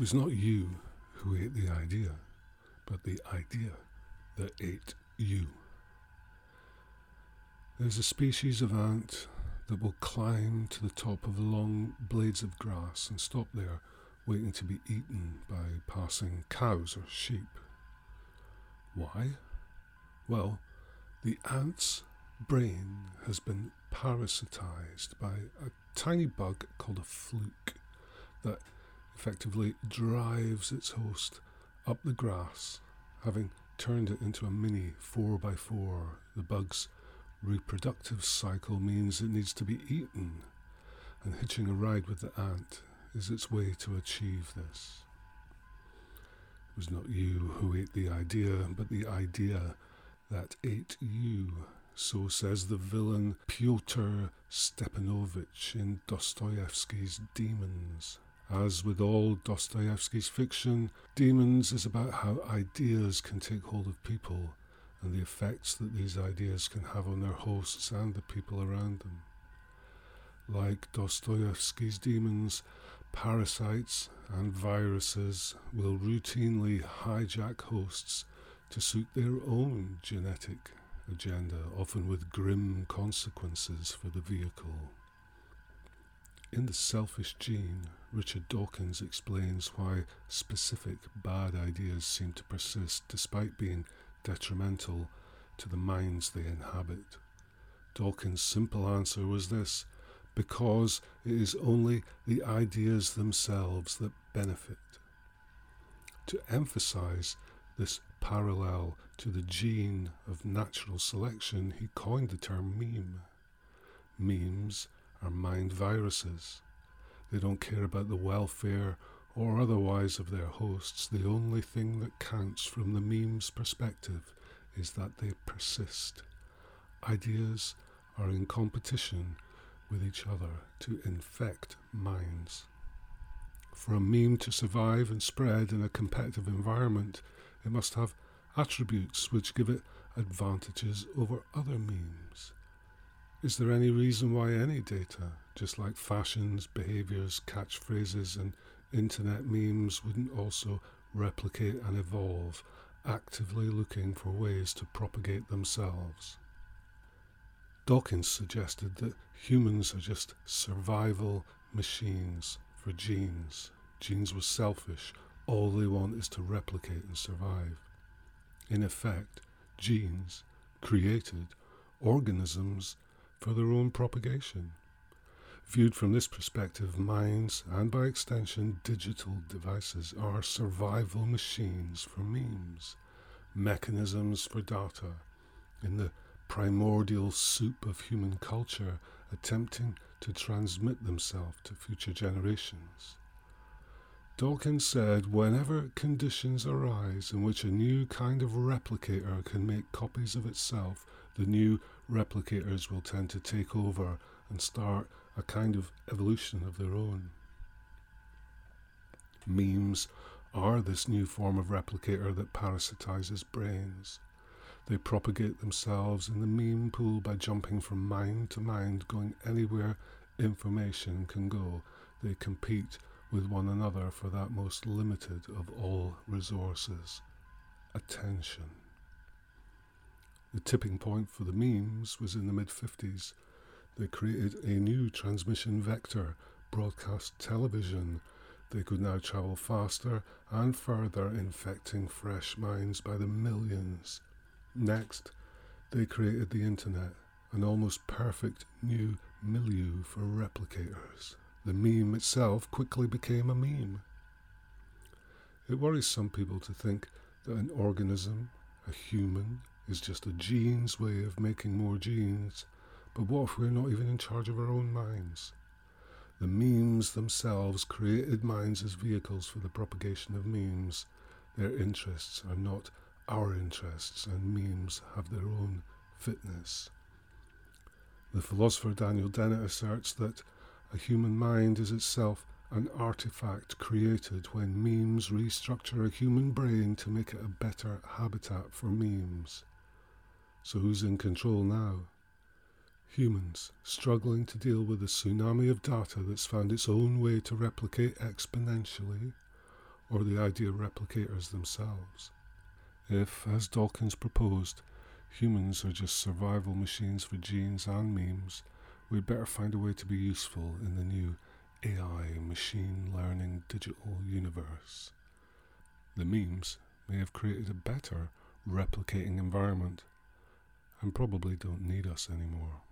was not you who ate the idea, but the idea that ate you. There's a species of ant that will climb to the top of long blades of grass and stop there, waiting to be eaten by passing cows or sheep. Why? Well, the ant's brain has been parasitized by a tiny bug called a fluke that effectively drives its host up the grass, having turned it into a mini 4x4. The bug's reproductive cycle means it needs to be eaten, and hitching a ride with the ant is its way to achieve this. It was not you who ate the idea, but the idea that ate you. So says the villain Pyotr Stepanovich in Dostoevsky's Demons. As with all Dostoevsky's fiction, Demons is about how ideas can take hold of people and the effects that these ideas can have on their hosts and the people around them. Like Dostoevsky's demons, parasites and viruses will routinely hijack hosts to suit their own genetic agenda, often with grim consequences for the vehicle. In The Selfish Gene, Richard Dawkins explains why specific bad ideas seem to persist despite being detrimental to the minds they inhabit. Dawkins' simple answer was this because it is only the ideas themselves that benefit. To emphasize this parallel to the gene of natural selection, he coined the term meme. Memes are mind viruses. They don't care about the welfare or otherwise of their hosts, the only thing that counts from the meme's perspective is that they persist. Ideas are in competition with each other to infect minds. For a meme to survive and spread in a competitive environment, it must have attributes which give it advantages over other memes. Is there any reason why any data, just like fashions, behaviors, catchphrases, and internet memes wouldn't also replicate and evolve, actively looking for ways to propagate themselves. Dawkins suggested that humans are just survival machines for genes. Genes were selfish, all they want is to replicate and survive. In effect, genes created organisms for their own propagation. Viewed from this perspective, minds, and by extension digital devices, are survival machines for memes, mechanisms for data, in the primordial soup of human culture, attempting to transmit themselves to future generations. Dawkins said whenever conditions arise in which a new kind of replicator can make copies of itself, the new replicators will tend to take over and start a kind of evolution of their own. Memes are this new form of replicator that parasitizes brains. They propagate themselves in the meme pool by jumping from mind to mind, going anywhere information can go. They compete with one another for that most limited of all resources attention. The tipping point for the memes was in the mid 50s they created a new transmission vector, broadcast television. They could now travel faster and further, infecting fresh minds by the millions. Next, they created the internet, an almost perfect new milieu for replicators. The meme itself quickly became a meme. It worries some people to think that an organism, a human, is just a gene's way of making more genes. But what if we're not even in charge of our own minds? The memes themselves created minds as vehicles for the propagation of memes. Their interests are not our interests, and memes have their own fitness. The philosopher Daniel Dennett asserts that a human mind is itself an artifact created when memes restructure a human brain to make it a better habitat for memes. So who's in control now? Humans struggling to deal with a tsunami of data that's found its own way to replicate exponentially, or the idea replicators themselves. If, as Dawkins proposed, humans are just survival machines for genes and memes, we'd better find a way to be useful in the new AI machine learning digital universe. The memes may have created a better replicating environment and probably don't need us anymore.